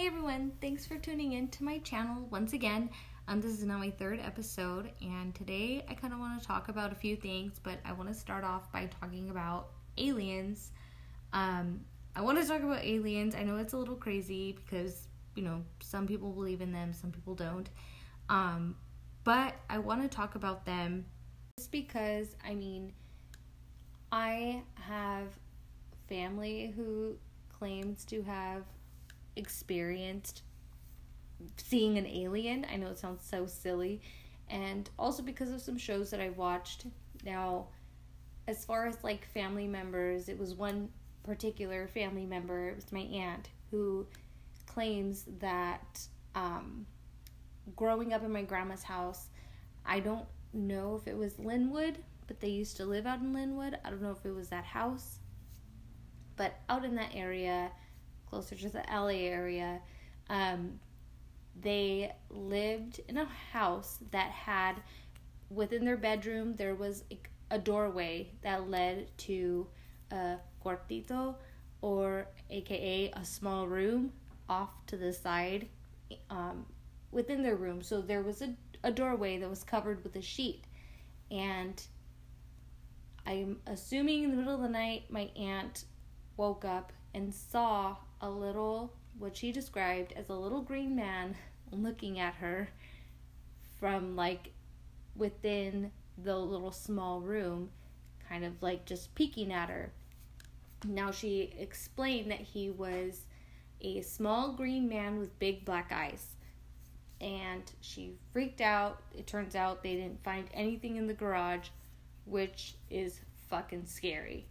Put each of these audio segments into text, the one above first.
Hey everyone, thanks for tuning in to my channel once again. Um, this is now my third episode, and today I kind of want to talk about a few things, but I want to start off by talking about aliens. Um, I want to talk about aliens. I know it's a little crazy because, you know, some people believe in them, some people don't. Um, but I want to talk about them just because, I mean, I have family who claims to have experienced seeing an alien. I know it sounds so silly. And also because of some shows that I watched. Now, as far as like family members, it was one particular family member, it was my aunt, who claims that um, growing up in my grandma's house, I don't know if it was Lynwood, but they used to live out in Lynwood. I don't know if it was that house. But out in that area, closer to the LA area, um, they lived in a house that had within their bedroom there was a doorway that led to a cuartito or aka a small room off to the side um, within their room. So there was a, a doorway that was covered with a sheet. And i'm assuming in the middle of the night my aunt woke up and saw a little, what she described as a little green man looking at her from like within the little small room, kind of like just peeking at her. Now she explained that he was a small green man with big black eyes. And she freaked out. It turns out they didn't find anything in the garage, which is fucking scary.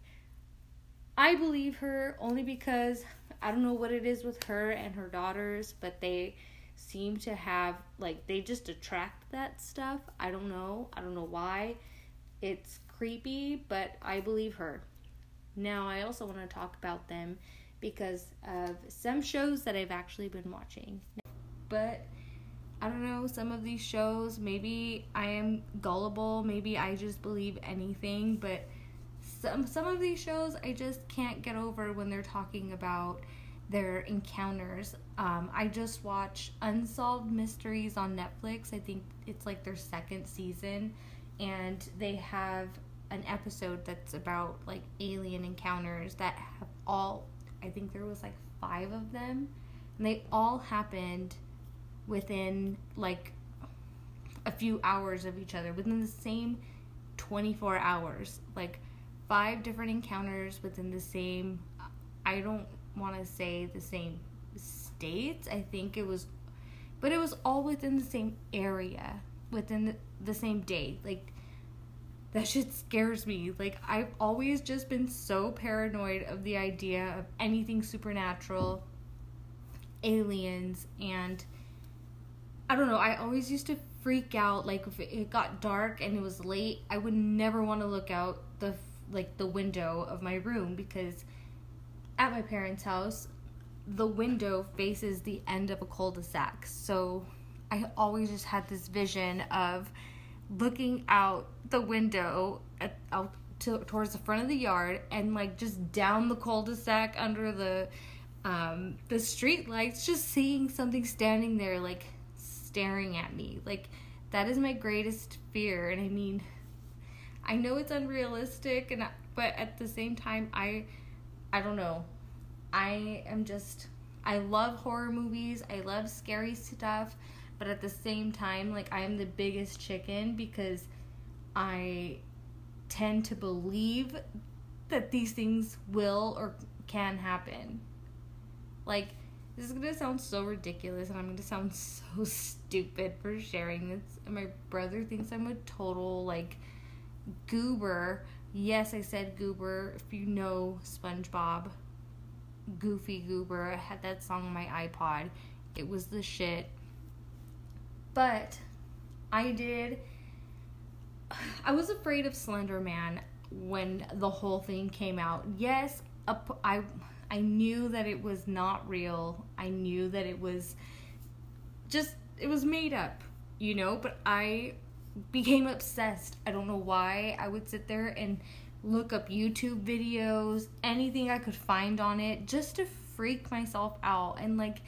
I believe her only because I don't know what it is with her and her daughters, but they seem to have like they just attract that stuff. I don't know. I don't know why. It's creepy, but I believe her. Now, I also want to talk about them because of some shows that I've actually been watching. But I don't know, some of these shows, maybe I am gullible, maybe I just believe anything, but some some of these shows I just can't get over when they're talking about their encounters. Um, I just watch Unsolved Mysteries on Netflix. I think it's like their second season, and they have an episode that's about like alien encounters that have all. I think there was like five of them, and they all happened within like a few hours of each other, within the same 24 hours. Like five different encounters within the same I don't want to say the same states. I think it was but it was all within the same area, within the, the same day. Like that shit scares me. Like I've always just been so paranoid of the idea of anything supernatural, aliens and I don't know, I always used to freak out like if it got dark and it was late, I would never want to look out the like the window of my room because at my parents' house, the window faces the end of a cul-de-sac. So I always just had this vision of looking out the window at, out to, towards the front of the yard and like just down the cul-de-sac under the um the street lights just seeing something standing there like staring at me like that is my greatest fear and i mean I know it's unrealistic and but at the same time I I don't know. I am just I love horror movies. I love scary stuff, but at the same time like I am the biggest chicken because I tend to believe that these things will or can happen. Like this is gonna sound so ridiculous and I'm gonna sound so stupid for sharing this. And my brother thinks I'm a total like Goober. Yes, I said Goober. If you know SpongeBob, Goofy Goober, I had that song on my iPod. It was the shit. But I did. I was afraid of Slender Man when the whole thing came out. Yes, I I knew that it was not real. I knew that it was just it was made up, you know, but I became obsessed. I don't know why. I would sit there and look up YouTube videos, anything I could find on it, just to freak myself out. And like,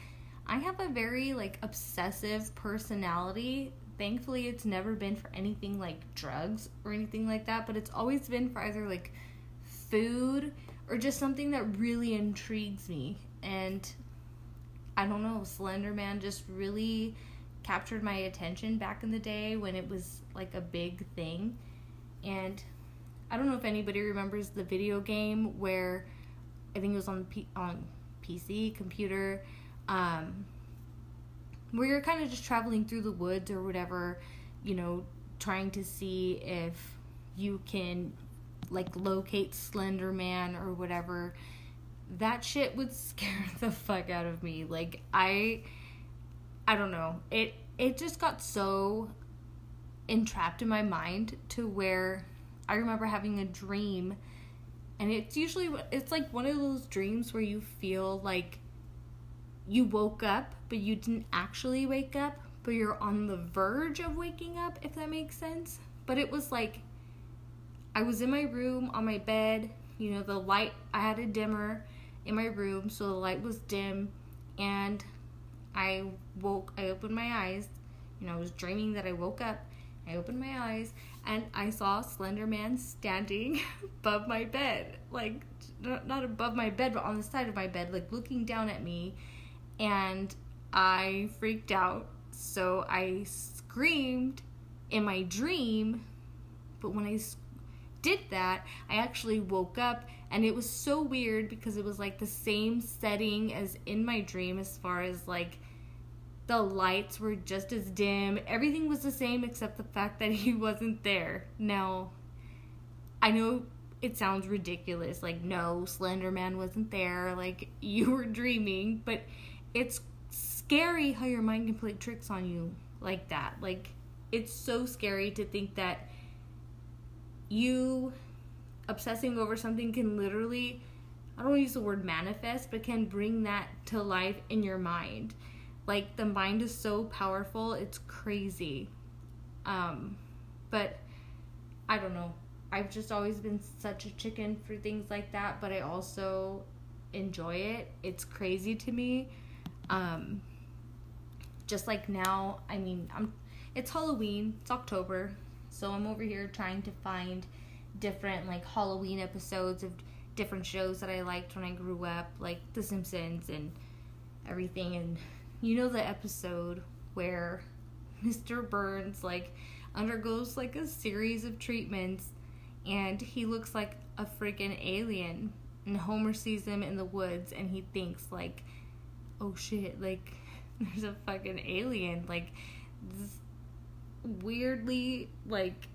I have a very like obsessive personality. Thankfully, it's never been for anything like drugs or anything like that, but it's always been for either like food or just something that really intrigues me. And I don't know, Slender Man just really captured my attention back in the day when it was like a big thing. And I don't know if anybody remembers the video game where I think it was on P- on PC, computer, um, where you're kind of just traveling through the woods or whatever, you know, trying to see if you can like locate Slender Man or whatever. That shit would scare the fuck out of me. Like I I don't know. It it just got so entrapped in my mind to where I remember having a dream and it's usually it's like one of those dreams where you feel like you woke up but you didn't actually wake up but you're on the verge of waking up if that makes sense but it was like i was in my room on my bed you know the light i had a dimmer in my room so the light was dim and i woke i opened my eyes you know i was dreaming that i woke up. I opened my eyes and i saw slender man standing above my bed. Like not above my bed but on the side of my bed like looking down at me. And I freaked out. So I screamed in my dream, but when I did that, I actually woke up and it was so weird because it was like the same setting as in my dream as far as like the lights were just as dim. Everything was the same except the fact that he wasn't there. Now, I know it sounds ridiculous like no, Slender Man wasn't there, like you were dreaming, but it's scary how your mind can play tricks on you like that. Like it's so scary to think that you obsessing over something can literally I don't use the word manifest, but can bring that to life in your mind. Like the mind is so powerful, it's crazy. Um but I don't know. I've just always been such a chicken for things like that, but I also enjoy it. It's crazy to me um, just like now, I mean, I'm it's Halloween, it's October, so I'm over here trying to find different like Halloween episodes of different shows that I liked when I grew up, like The Simpsons and everything. And you know the episode where Mr. Burns like undergoes like a series of treatments and he looks like a freaking alien. And Homer sees him in the woods and he thinks like oh shit, like there's a fucking alien. Like this weirdly like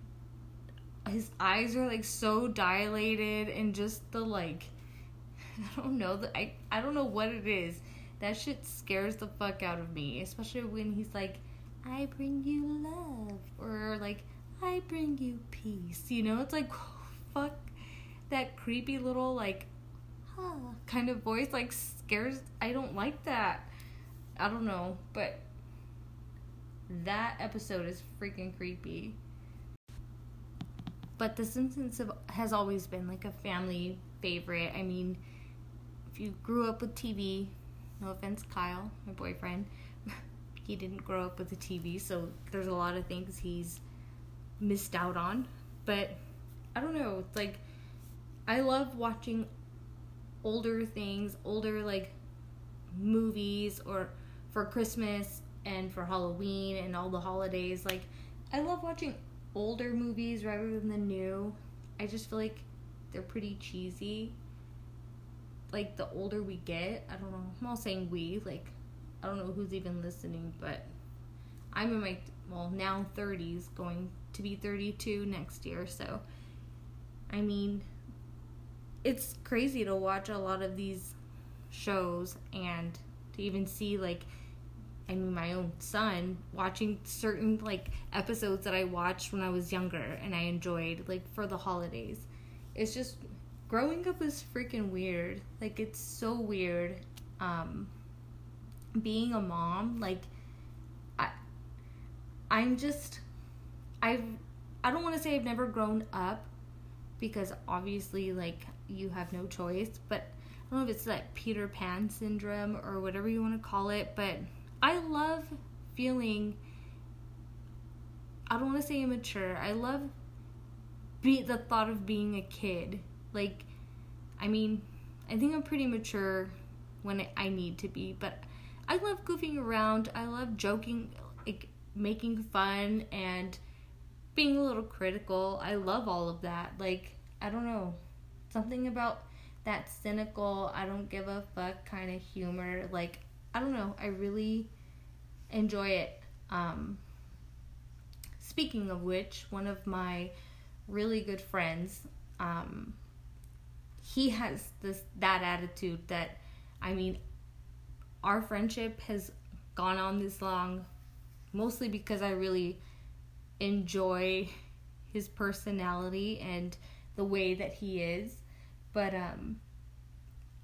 his eyes are like so dilated and just the like I don't know the, I I don't know what it is. That shit scares the fuck out of me, especially when he's like I bring you love or like I bring you peace. You know, it's like fuck that creepy little like huh, kind of voice like scares I don't like that. I don't know, but that episode is freaking creepy. But The Simpsons have, has always been like a family favorite. I mean, if you grew up with TV, no offense, Kyle, my boyfriend, he didn't grow up with a TV, so there's a lot of things he's missed out on. But I don't know, it's like I love watching older things, older like movies or for Christmas and for Halloween and all the holidays. Like I love watching older movies rather than the new. I just feel like they're pretty cheesy. Like the older we get, I don't know. I'm all saying we, like I don't know who's even listening, but I'm in my well, now 30s going to be 32 next year, so I mean, it's crazy to watch a lot of these shows and to even see like I mean my own son watching certain like episodes that I watched when I was younger and I enjoyed like for the holidays. It's just growing up is freaking weird. Like it's so weird um being a mom like I I'm just I've I don't want to say I've never grown up because obviously like you have no choice, but I don't know if it's like Peter Pan syndrome or whatever you want to call it, but I love feeling I don't want to say immature. I love be the thought of being a kid. Like I mean, I think I'm pretty mature when I need to be, but I love goofing around. I love joking, like making fun and being a little critical. I love all of that. Like, I don't know. Something about that cynical, I don't give a fuck kind of humor. Like, I don't know. I really enjoy it. Um, speaking of which, one of my really good friends, um, he has this that attitude that I mean our friendship has gone on this long mostly because I really enjoy his personality and the way that he is but um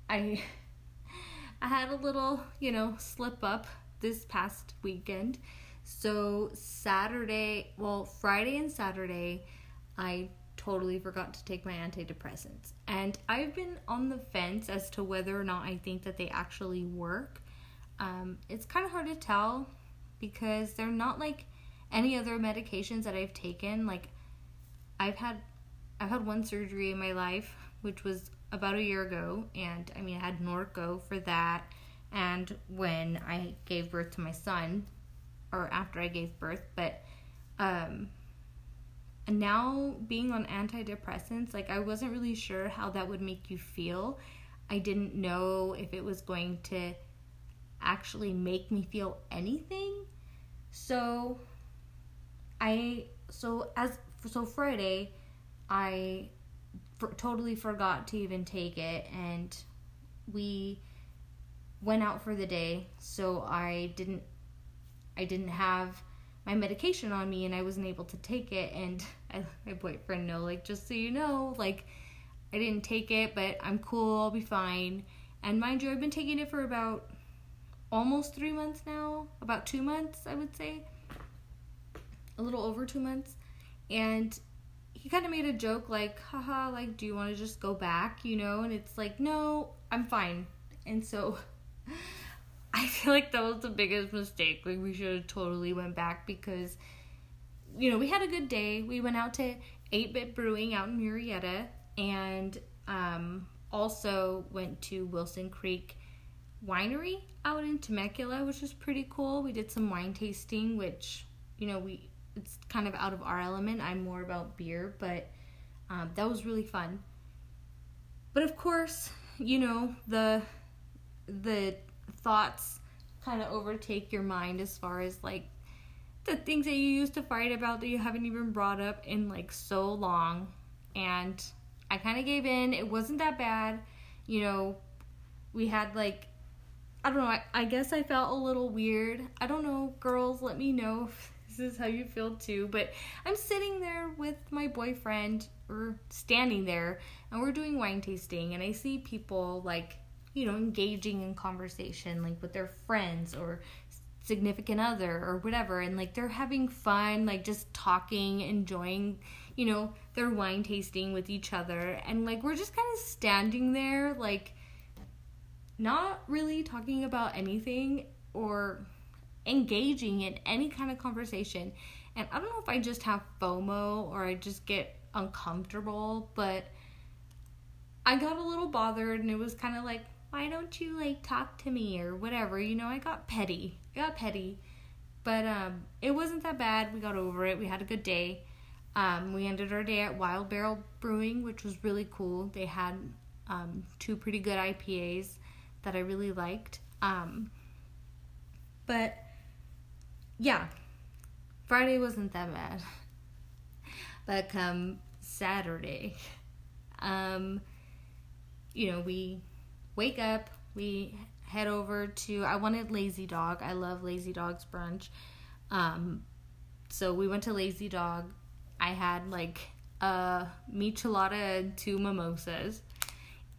I I had a little, you know, slip up this past weekend. So Saturday, well, Friday and Saturday, I totally forgot to take my antidepressants. And I've been on the fence as to whether or not I think that they actually work. Um, it's kind of hard to tell because they're not like any other medications that I've taken. Like I've had I've had one surgery in my life, which was about a year ago, and I mean I had Norco for that and when I gave birth to my son or after I gave birth, but um and now being on antidepressants, like I wasn't really sure how that would make you feel. I didn't know if it was going to actually make me feel anything. So I so as so Friday I for, totally forgot to even take it and we went out for the day so I didn't I didn't have my medication on me and I wasn't able to take it. And I my boyfriend know like just so you know like I didn't take it but I'm cool. I'll be fine. And mind you I've been taking it for about almost 3 months now about 2 months I would say. A little over 2 months. And he kind of made a joke like haha like do you want to just go back? You know? And it's like no I'm fine. And so I feel like that was the biggest mistake. Like we should have totally went back because you know, we had a good day. We went out to 8-Bit Brewing out in Murrieta and um, also went to Wilson Creek Winery out in Temecula, which was pretty cool. We did some wine tasting, which, you know, we it's kind of out of our element. I'm more about beer, but um, that was really fun. But of course, you know, the the thoughts kind of overtake your mind as far as like the things that you used to fight about that you haven't even brought up in like so long. And I kind of gave in. It wasn't that bad. You know, we had like, I don't know, I, I guess I felt a little weird. I don't know, girls, let me know if this is how you feel too. But I'm sitting there with my boyfriend, or standing there, and we're doing wine tasting, and I see people like you know, engaging in conversation like with their friends or significant other or whatever. And like they're having fun like just talking enjoying you know their wine tasting with each other. And like we're just kind of standing there like not really talking about anything or engaging in any kind of conversation. And i don't know if i just have fomo or i just get uncomfortable but i got a little bothered and it was kind of like why don't you like talk to me or whatever? You know i got petty. I got petty. But um it wasn't that bad. We got over it. We had a good day. Um we ended our day at wild barrel brewing which was really cool. They had um two pretty good ipas that i really liked. Um but yeah. Friday wasn't that bad. But come saturday um you know we wake up, we head over to I wanted Lazy Dog. I love Lazy Dog's brunch. Um so we went to Lazy Dog. I had like a michelada and two mimosas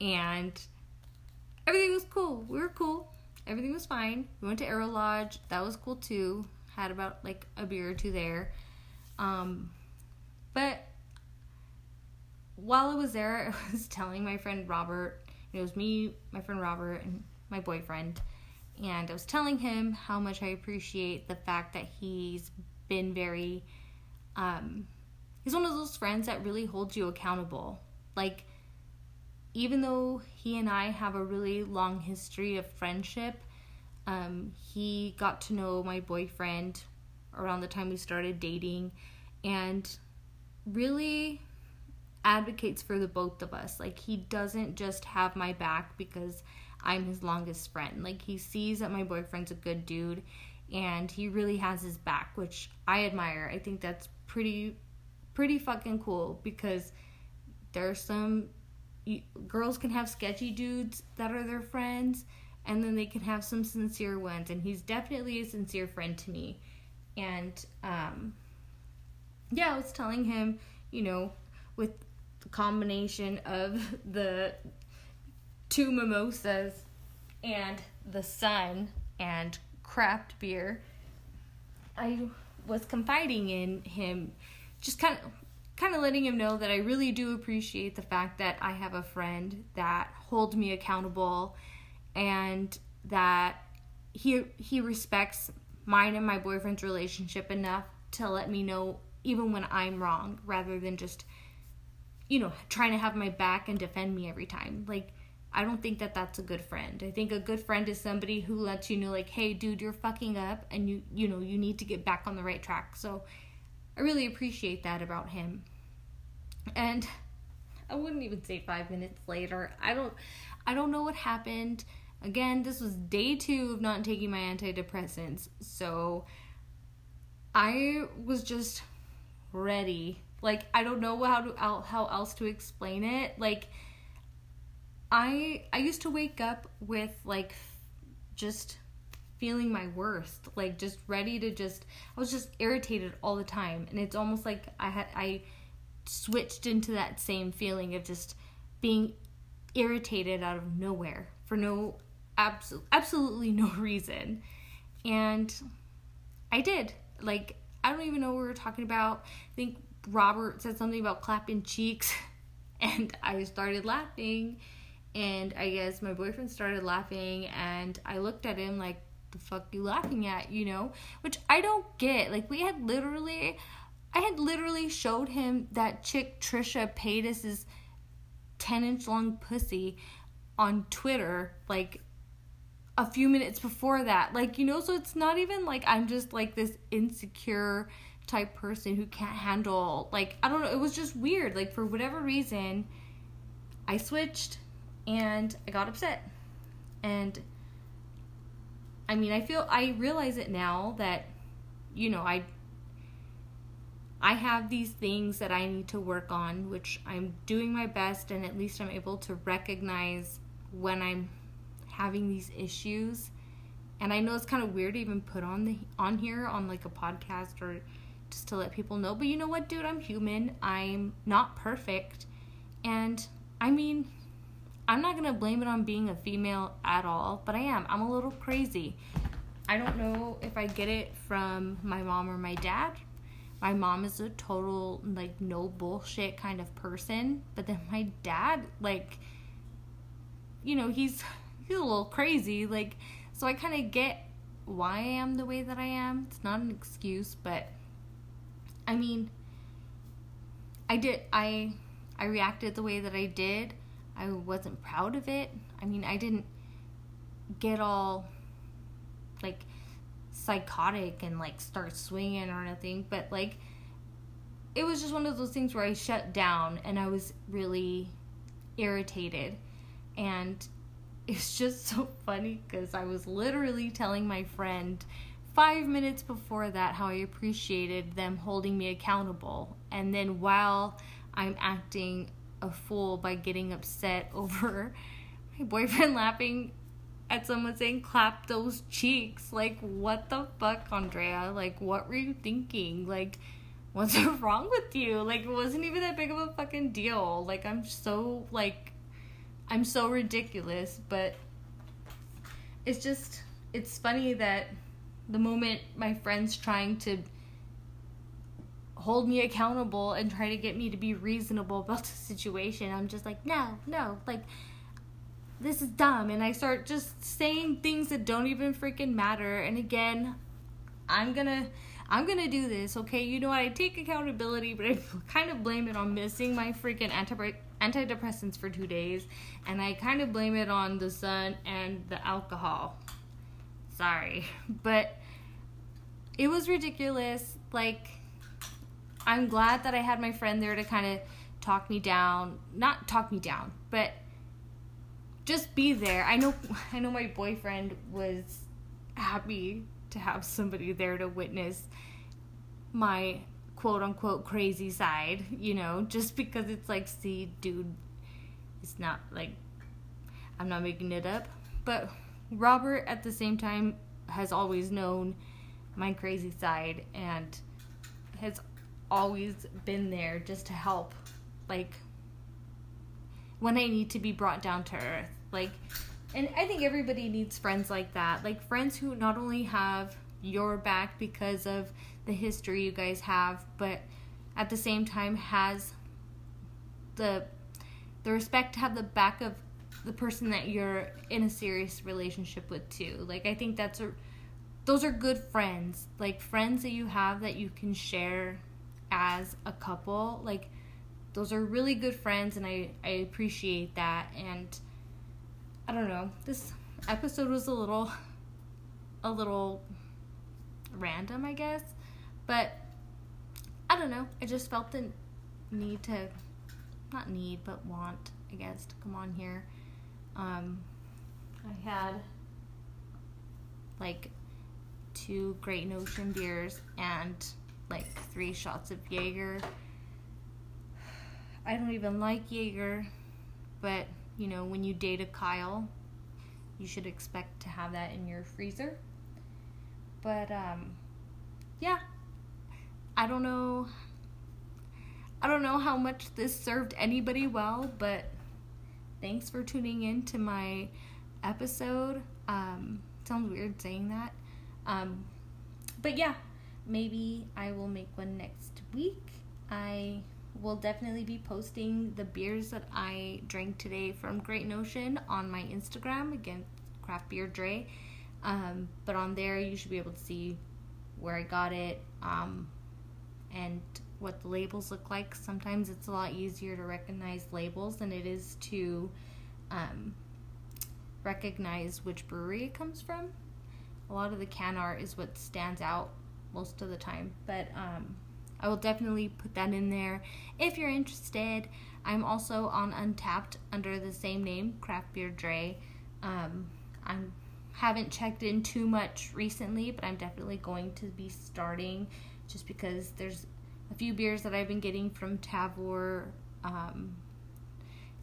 and everything was cool. We were cool. Everything was fine. We went to Arrow Lodge. That was cool too. Had about like a beer or two there. Um but while I was there, I was telling my friend Robert It was me, my friend Robert, and my boyfriend. And I was telling him how much I appreciate the fact that he's been very, um, he's one of those friends that really holds you accountable. Like, even though he and I have a really long history of friendship, um, he got to know my boyfriend around the time we started dating and really advocates for the both of us. Like he doesn't just have my back because I'm his longest friend. Like he sees that my boyfriend's a good dude and he really has his back, which I admire. I think that's pretty pretty fucking cool because there's some girls can have sketchy dudes that are their friends and then they can have some sincere ones and he's definitely a sincere friend to me and um yeah i was telling him you know with combination of the two mimosas and the sun and craft beer i was confiding in him just kind of kind of letting him know that I really do appreciate the fact that I have a friend that holds me accountable and that he he respects mine and my boyfriend's relationship enough to let me know even when I'm wrong rather than just you know trying to have my back and defend me every time like I don't think that that's a good friend. I think a good friend is somebody who lets you know like hey dude you're fucking up and you you know you need to get back on the right track. So I really appreciate that about him. And I wouldn't even say 5 minutes later. I don't I don't know what happened. Again, this was day 2 of not taking my antidepressants. So I was just ready. Like I don't know how to how else to explain it. Like I I used to wake up with like just feeling my worst, like just ready to just I was just irritated all the time and it's almost like I had I switched into that same feeling of just being irritated out of nowhere for no abso- absolutely no reason. And I did. Like I don't even know what we were talking about. I think Robert said something about clapping cheeks and I started laughing and I guess my boyfriend started laughing and I looked at him like the fuck you laughing at, you know? Which I don't get. Like we had literally I had literally showed him that chick Trisha Paytas's 10 inch long pussy on Twitter like a few minutes before that. Like, you know, so it's not even like I'm just like this insecure type person who can't handle like I don't know, it was just weird. Like for whatever reason, I switched and I got upset. And I mean, I feel I realize it now that you know, I I have these things that I need to work on, which I'm doing my best, and at least I'm able to recognize when I'm having these issues. And I know it's kind of weird to even put on the on here on like a podcast or just to let people know. But you know what, dude? I'm human. I'm not perfect, and I mean, I'm not gonna blame it on being a female at all. But I am. I'm a little crazy. I don't know if I get it from my mom or my dad my mom is a total like no bullshit kind of person but then my dad like you know he's he's a little crazy like so i kind of get why i am the way that i am it's not an excuse but i mean i did i i reacted the way that i did i wasn't proud of it i mean i didn't get all like psychotic and like start swinging or anything, but like it was just one of those things where I shut down and I was really irritated. And it's just so funny because I was literally telling my friend five minutes before that how I appreciated them holding me accountable. And then while I'm acting a fool by getting upset over my boyfriend laughing at someone saying clap those cheeks. Like, what the fuck, Andrea? Like, what were you thinking? Like, what's wrong with you? Like, it wasn't even that big of a fucking deal. Like, I'm so, like, I'm so ridiculous, but it's just, it's funny that the moment my friend's trying to hold me accountable and try to get me to be reasonable about the situation, I'm just like, no, no, like, this is dumb. And I start just saying things that don't even freaking matter. And again I'm gonna I'm gonna do this okay? You know I take accountability but I kind of blame it on missing my freaking anti antidepressants for two days. And I kind of blame it on the sun and the alcohol sorry but it was ridiculous like I'm glad that I had my friend there to kind of talk me down not talk me down but just be there. I know I know my boyfriend was happy to have somebody there to witness my quote unquote crazy side, you know, just because it's like, see, dude, it's not like I'm not making it up. But Robert at the same time has always known my crazy side and has always been there just to help like when I need to be brought down to earth. Like, and I think everybody needs friends like that. Like, friends who not only have your back because of the history you guys have, but at the same time has the the respect to have the back of the person that you're in a serious relationship with too. Like I think that's a those are good friends. Like friends that you have that you can share as a couple. Like those are really good friends and I, I appreciate that and I don't know. This episode was a little a little random, I guess. But I don't know. I just felt the need to not need but want, I guess, to come on here. Um I had like two Great Notion beers and like three shots of Jaeger I don't even like Jaeger, but you know, when you date a Kyle, you should expect to have that in your freezer. But um yeah. I don't know I don't know how much this served anybody well, but thanks for tuning in to my episode. Um sounds weird saying that. Um but yeah, maybe I will make one next week. I will definitely be posting the beers that I drank today from Great Notion on my Instagram, again, Craft Beer Dre. Um, but on there, you should be able to see where I got it um, and what the labels look like. Sometimes it's a lot easier to recognize labels than it is to um, recognize which brewery it comes from. A lot of the can art is what stands out most of the time, but um, I will definitely put that in there if you're interested. I'm also on Untappd under the same name, Craft Beer Dre. Um, I haven't checked in too much recently, but I'm definitely going to be starting just because there's a few beers that I've been getting from Tavour. Um,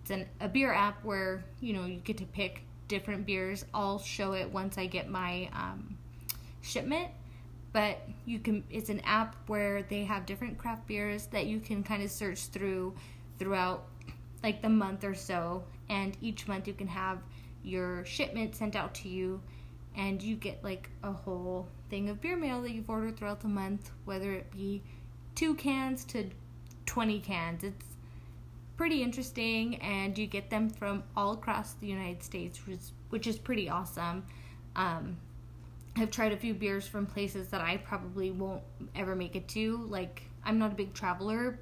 it's an, a beer app where you know you get to pick different beers. I'll show it once I get my um, shipment but you can it's an app where they have different craft beers that you can kind of search through throughout like the month or so and each month you can have your shipment sent out to you and you get like a whole thing of beer mail that you've ordered throughout the month whether it be two cans to 20 cans it's pretty interesting and you get them from all across the united states which is, which is pretty awesome um, I've tried a few beers from places that I probably won't ever make it to. Like, I'm not a big traveler,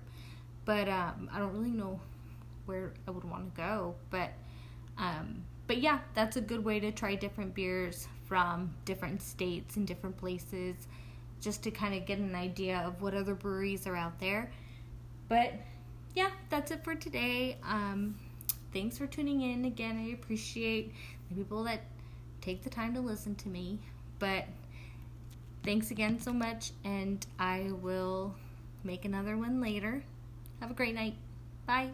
but um, I don't really know where I would want to go. But, um, but yeah, that's a good way to try different beers from different states and different places, just to kind of get an idea of what other breweries are out there. But yeah, that's it for today. Um, thanks for tuning in again. I appreciate the people that take the time to listen to me. But thanks again so much, and I will make another one later. Have a great night. Bye.